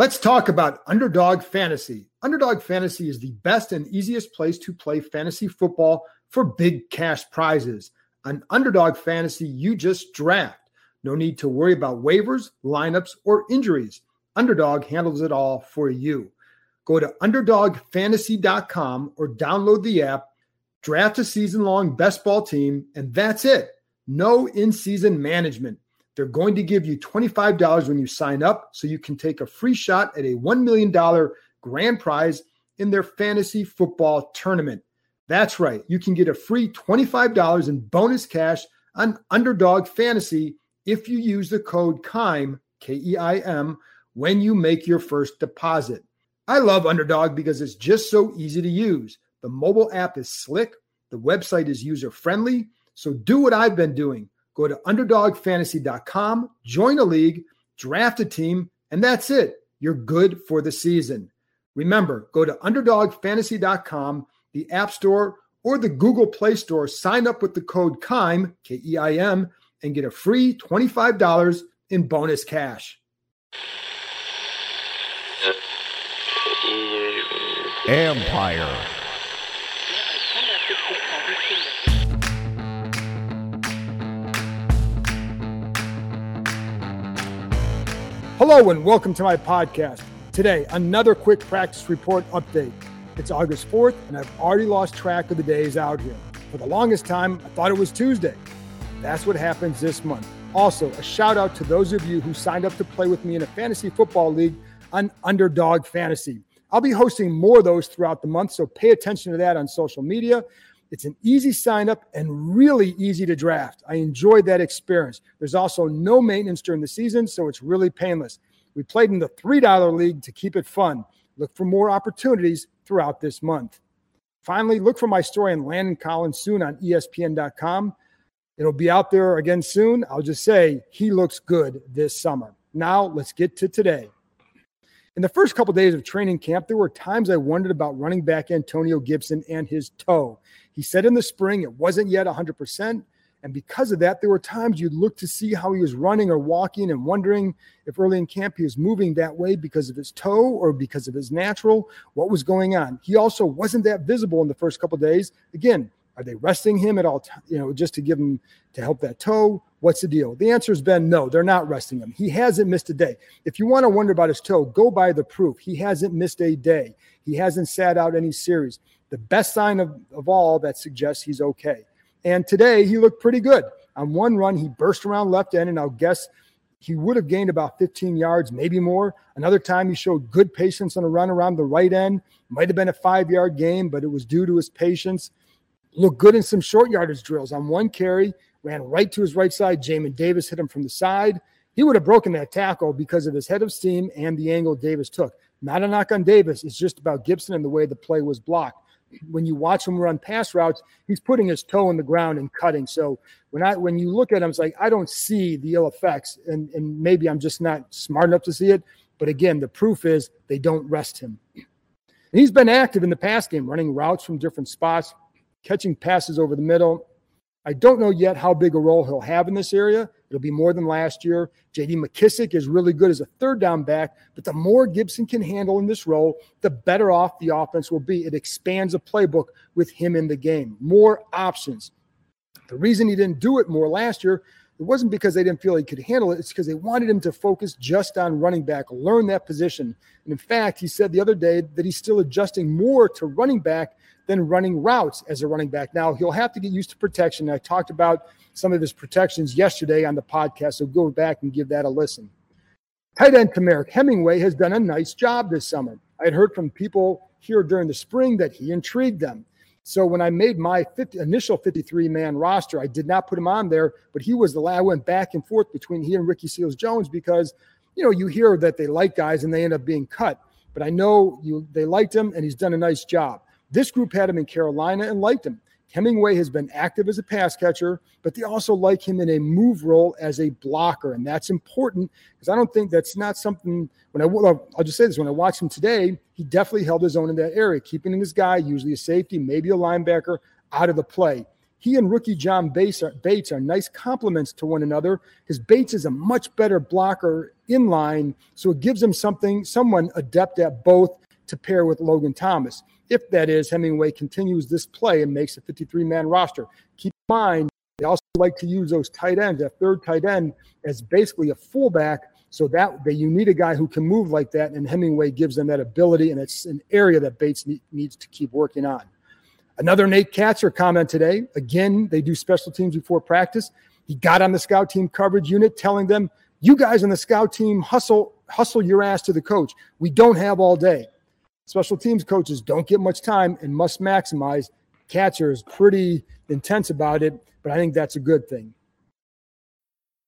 Let's talk about Underdog Fantasy. Underdog Fantasy is the best and easiest place to play fantasy football for big cash prizes. An Underdog Fantasy, you just draft. No need to worry about waivers, lineups, or injuries. Underdog handles it all for you. Go to underdogfantasy.com or download the app, draft a season long best ball team, and that's it. No in season management. They're going to give you $25 when you sign up so you can take a free shot at a $1 million grand prize in their fantasy football tournament. That's right. You can get a free $25 in bonus cash on Underdog Fantasy if you use the code KEIM, K E I M, when you make your first deposit. I love Underdog because it's just so easy to use. The mobile app is slick, the website is user friendly. So do what I've been doing. Go to underdogfantasy.com, join a league, draft a team, and that's it. You're good for the season. Remember, go to underdogfantasy.com, the App Store, or the Google Play Store. Sign up with the code KEIM, K E I M, and get a free $25 in bonus cash. Empire. Hello and welcome to my podcast. Today, another quick practice report update. It's August 4th, and I've already lost track of the days out here. For the longest time, I thought it was Tuesday. That's what happens this month. Also, a shout out to those of you who signed up to play with me in a fantasy football league on Underdog Fantasy. I'll be hosting more of those throughout the month, so pay attention to that on social media. It's an easy sign up and really easy to draft. I enjoyed that experience. There's also no maintenance during the season, so it's really painless. We played in the $3 league to keep it fun. Look for more opportunities throughout this month. Finally, look for my story on Landon Collins soon on ESPN.com. It'll be out there again soon. I'll just say he looks good this summer. Now, let's get to today. In the first couple of days of training camp, there were times I wondered about running back Antonio Gibson and his toe. He said in the spring it wasn't yet 100%. And because of that, there were times you'd look to see how he was running or walking and wondering if early in camp he was moving that way because of his toe or because of his natural, what was going on. He also wasn't that visible in the first couple days. Again, are they resting him at all, you know, just to give him to help that toe? What's the deal? The answer has been no, they're not resting him. He hasn't missed a day. If you want to wonder about his toe, go by the proof. He hasn't missed a day. He hasn't sat out any series. The best sign of, of all that suggests he's okay. And today he looked pretty good. On one run, he burst around left end, and I'll guess he would have gained about 15 yards, maybe more. Another time he showed good patience on a run around the right end. Might have been a five yard game, but it was due to his patience. Looked good in some short yardage drills. On one carry, ran right to his right side. Jamin Davis hit him from the side. He would have broken that tackle because of his head of steam and the angle Davis took. Not a knock on Davis. It's just about Gibson and the way the play was blocked. When you watch him run pass routes, he's putting his toe in the ground and cutting. So when I when you look at him, it's like I don't see the ill effects, and and maybe I'm just not smart enough to see it. But again, the proof is they don't rest him. And he's been active in the pass game, running routes from different spots, catching passes over the middle, I don't know yet how big a role he'll have in this area. It'll be more than last year. JD McKissic is really good as a third down back, but the more Gibson can handle in this role, the better off the offense will be. It expands the playbook with him in the game, more options. The reason he didn't do it more last year, it wasn't because they didn't feel he could handle it. It's because they wanted him to focus just on running back, learn that position. And in fact, he said the other day that he's still adjusting more to running back than running routes as a running back. Now, he'll have to get used to protection. I talked about some of his protections yesterday on the podcast, so go back and give that a listen. Tight end Temarrick Hemingway has done a nice job this summer. I had heard from people here during the spring that he intrigued them. So when I made my 50, initial 53 man roster, I did not put him on there, but he was the last. I went back and forth between he and Ricky Seals Jones because you know, you hear that they like guys and they end up being cut. But I know you they liked him and he's done a nice job. This group had him in Carolina and liked him. Hemingway has been active as a pass catcher, but they also like him in a move role as a blocker. And that's important because I don't think that's not something when I, I'll just say this when I watched him today, he definitely held his own in that area, keeping his guy, usually a safety, maybe a linebacker, out of the play. He and rookie John Bates are, Bates are nice complements to one another because Bates is a much better blocker in line, so it gives him something, someone adept at both to pair with Logan Thomas. If that is, Hemingway continues this play and makes a 53 man roster. Keep in mind, they also like to use those tight ends, that third tight end, as basically a fullback. So that they, you need a guy who can move like that, and Hemingway gives them that ability, and it's an area that Bates need, needs to keep working on. Another Nate Kaczor comment today. Again, they do special teams before practice. He got on the scout team coverage unit, telling them, "You guys on the scout team hustle, hustle your ass to the coach. We don't have all day." Special teams coaches don't get much time and must maximize. Kaczor is pretty intense about it, but I think that's a good thing.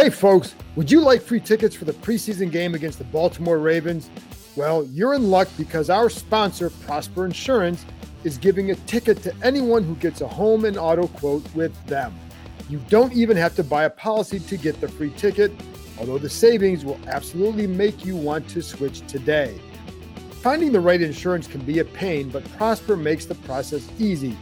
Hey, folks, would you like free tickets for the preseason game against the Baltimore Ravens? Well, you're in luck because our sponsor, Prosper Insurance, is giving a ticket to anyone who gets a home and auto quote with them. You don't even have to buy a policy to get the free ticket, although the savings will absolutely make you want to switch today. Finding the right insurance can be a pain, but Prosper makes the process easy,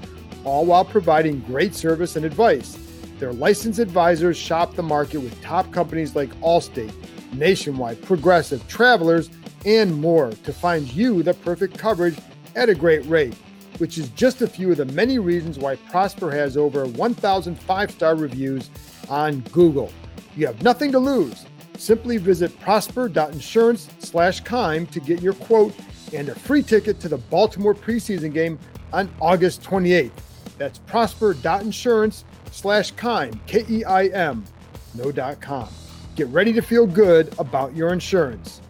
all while providing great service and advice. Their licensed advisors shop the market with top companies like Allstate, Nationwide, Progressive, Travelers, and more to find you the perfect coverage at a great rate, which is just a few of the many reasons why Prosper has over 1,000 five star reviews on Google. You have nothing to lose. Simply visit prosper.insurance slash keim to get your quote and a free ticket to the Baltimore preseason game on August 28th. That's prosper.insurance slash Keim, K E I M, no dot com. Get ready to feel good about your insurance.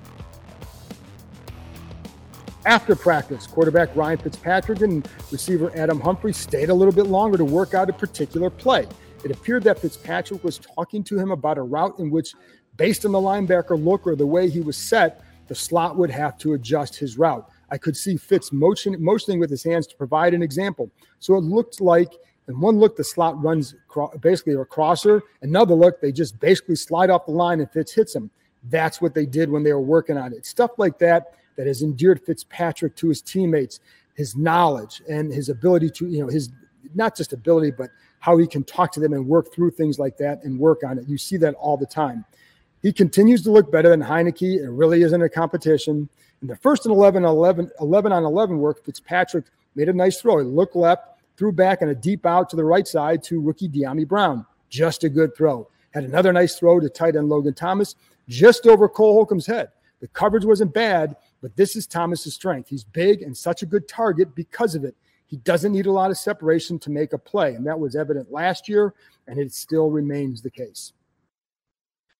After practice, quarterback Ryan Fitzpatrick and receiver Adam Humphrey stayed a little bit longer to work out a particular play. It appeared that Fitzpatrick was talking to him about a route in which, based on the linebacker look or the way he was set, the slot would have to adjust his route. I could see Fitz motion, motioning with his hands to provide an example. So it looked like in one look, the slot runs basically a crosser. Another look, they just basically slide off the line and Fitz hits them. That's what they did when they were working on it. Stuff like that that has endeared Fitzpatrick to his teammates, his knowledge and his ability to, you know, his not just ability, but how he can talk to them and work through things like that and work on it. You see that all the time. He continues to look better than Heinicke. It really isn't a competition. In the first and 11, 11, 11 on 11 work, Fitzpatrick made a nice throw. He looked left, threw back on a deep out to the right side to rookie Dyami Brown. Just a good throw. Had another nice throw to tight end Logan Thomas, just over Cole Holcomb's head. The coverage wasn't bad, but this is Thomas's strength. He's big and such a good target because of it. He doesn't need a lot of separation to make a play, and that was evident last year, and it still remains the case.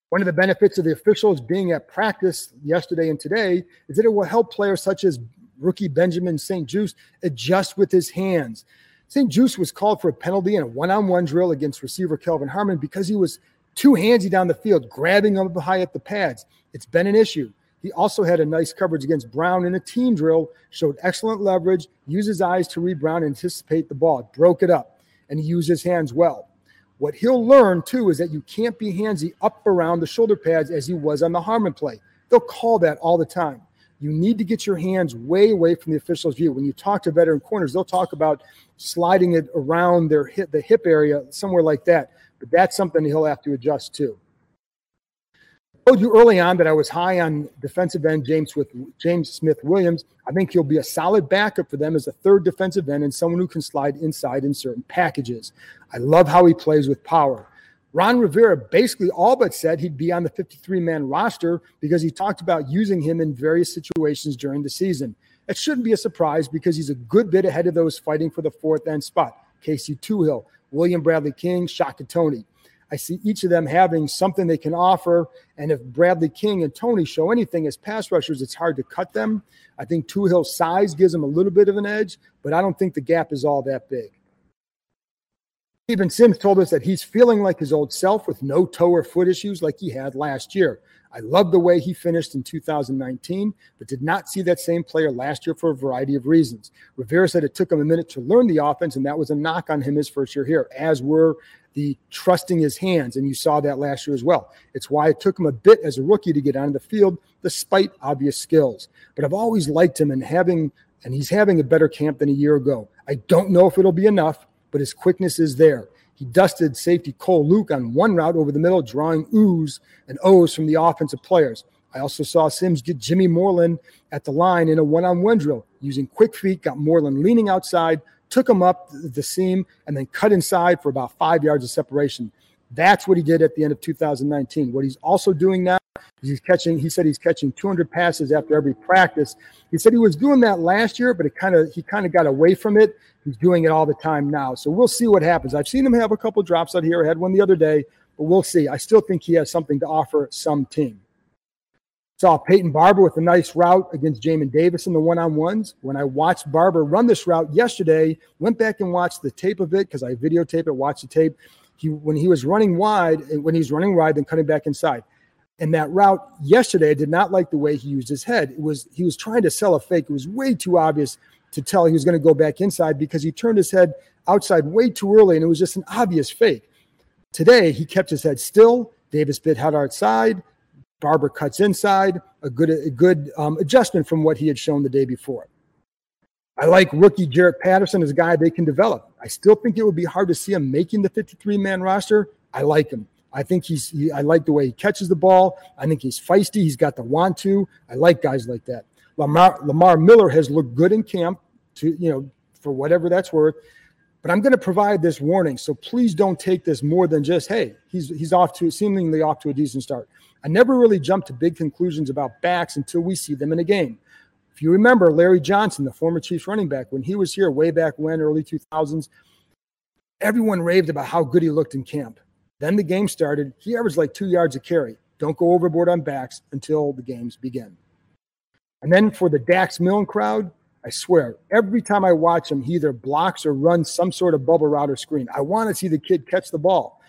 One of the benefits of the officials being at practice yesterday and today is that it will help players such as rookie Benjamin St-Juste adjust with his hands. St-Juste was called for a penalty in a one on one drill against receiver Kelvin Harmon because he was too handsy down the field, grabbing up high at the pads. It's been an issue. He also had a nice coverage against Brown in a team drill, showed excellent leverage, used his eyes to read Brown anticipate the ball, broke it up, and he used his hands well. What he'll learn too is that you can't be handsy up around the shoulder pads as he was on the Harmon play. They'll call that all the time you need to get your hands way away from the official's view. When you talk to veteran corners, they'll talk about sliding it around their hip, the hip area, somewhere like that. But that's something he'll have to adjust to. I told you early on that I was high on defensive end James with James Smith Williams. I think he'll be a solid backup for them as a third defensive end and someone who can slide inside in certain packages. I love how he plays with power. Ron Rivera basically all but said he'd be on the 53 man roster because he talked about using him in various situations during the season. It shouldn't be a surprise because he's a good bit ahead of those fighting for the fourth end spot Casey Toohill, William Bradley King, Shaka Toney. I see each of them having something they can offer. And if Bradley King and Toney show anything as pass rushers, it's hard to cut them. I think Toohill's size gives him a little bit of an edge, but I don't think the gap is all that big. Steven Sims told us that he's feeling like his old self with no toe or foot issues like he had last year. I love the way he finished in 2019, but did not see that same player last year for a variety of reasons. Rivera said it took him a minute to learn the offense, and that was a knock on him his first year here, as were the trusting his hands. And you saw that last year as well. It's why it took him a bit as a rookie to get onto the field, despite obvious skills. But I've always liked him and having, and he's having a better camp than a year ago. I don't know if it'll be enough but his quickness is there. He dusted safety Cole Luke on one route over the middle, drawing oohs and ohs from the offensive players. I also saw Sims get Jimmy Moreland at the line in a one on one drill using quick feet, got Moreland leaning outside, took him up the seam, and then cut inside for about five yards of separation. That's what he did at the end of 2019. What he's also doing now He's catching, he said he's catching 200 passes after every practice. He said he was doing that last year, but it kind of he kind of got away from it. He's doing it all the time now. So we'll see what happens. I've seen him have a couple drops out here. I had one the other day, but we'll see. I still think he has something to offer some team. Saw Peyton Barber with a nice route against Jamin Davis in the one-on-ones. When I watched Barber run this route yesterday, went back and watched the tape of it because I videotape it, watched the tape. He when he was running wide, when he's running wide, then cutting back inside and that route yesterday, I did not like the way he used his head. It was he was trying to sell a fake. It was way too obvious to tell he was going to go back inside because he turned his head outside way too early, and it was just an obvious fake. Today, he kept his head still. Davis bit hard outside. Barber cuts inside. A good a good um, adjustment from what he had shown the day before. I like rookie Jaret Patterson as a guy they can develop. I still think it would be hard to see him making the 53 man roster. I like him. I think he's, he, I like the way he catches the ball. I think he's feisty. He's got the want to. I like guys like that. Lamar, Lamar Miller has looked good in camp to, you know, for whatever that's worth. But I'm going to provide this warning. So please don't take this more than just, hey, he's, he's off to, seemingly off to a decent start. I never really jumped to big conclusions about backs until we see them in a game. If you remember Larry Johnson, the former Chiefs running back, when he was here way back when, early 2000s, everyone raved about how good he looked in camp. Then the game started. He averaged like two yards a carry. Don't go overboard on backs until the games begin. And then for the Dax Milne crowd, I swear, every time I watch him, he either blocks or runs some sort of bubble route or screen. I want to see the kid catch the ball.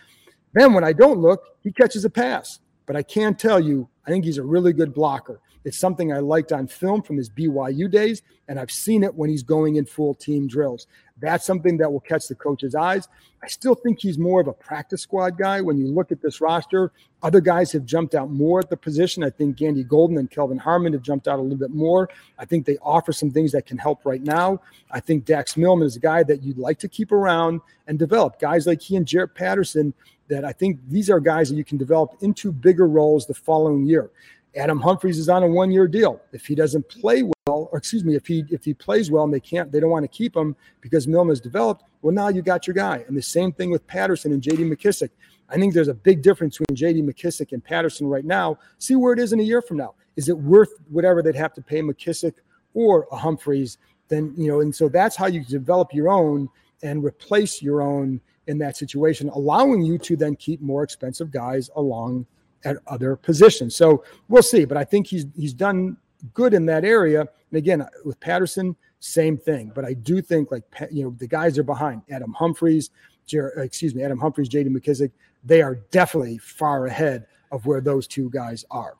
Then when I don't look, he catches a pass. But I can tell you, I think he's a really good blocker. It's something I liked on film from his BYU days, and I've seen it when he's going in full team drills. That's something that will catch the coach's eyes. I still think he's more of a practice squad guy. When you look at this roster, other guys have jumped out more at the position. I think Gandy Golden and Kelvin Harmon have jumped out a little bit more. I think they offer some things that can help right now. I think Dax Milne is a guy that you'd like to keep around and develop. Guys like he and Jaret Patterson, that I think these are guys that you can develop into bigger roles the following year. Adam Humphries is on a one-year deal. If he doesn't play well, or excuse me, if he if he plays well and they can't, they don't want to keep him because Milner's developed. Well, now you got your guy. And the same thing with Patterson and J.D. McKissic. I think there's a big difference between J.D. McKissic and Patterson right now. See where it is in a year from now. Is it worth whatever they'd have to pay McKissic or a Humphries? Then you know, and so that's how you develop your own and replace your own in that situation, allowing you to then keep more expensive guys along at other positions. So we'll see. But I think he's he's done good in that area. And again, with Patterson, same thing. But I do think like you know the guys are behind Adam Humphries, Jer- excuse me, Adam Humphries, J.D. McKissic. They are definitely far ahead of where those two guys are.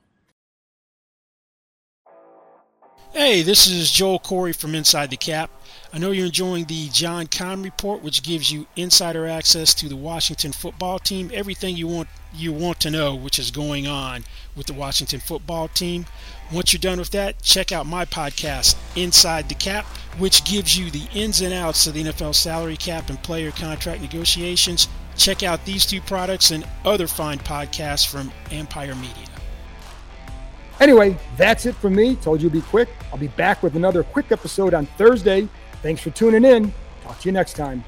Hey, this is Joel Corry from Inside the Cap. I know you're enjoying the John Keim report, which gives you insider access to the Washington football team, everything you want you want to know, which is going on with the Washington football team. Once you're done with that, check out my podcast, Inside the Cap, which gives you the ins and outs of the NFL salary cap and player contract negotiations. Check out these two products and other fine podcasts from Empire Media. Anyway, that's it for me. Told you it'd be quick. I'll be back with another quick episode on Thursday. Thanks for tuning in. Talk to you next time.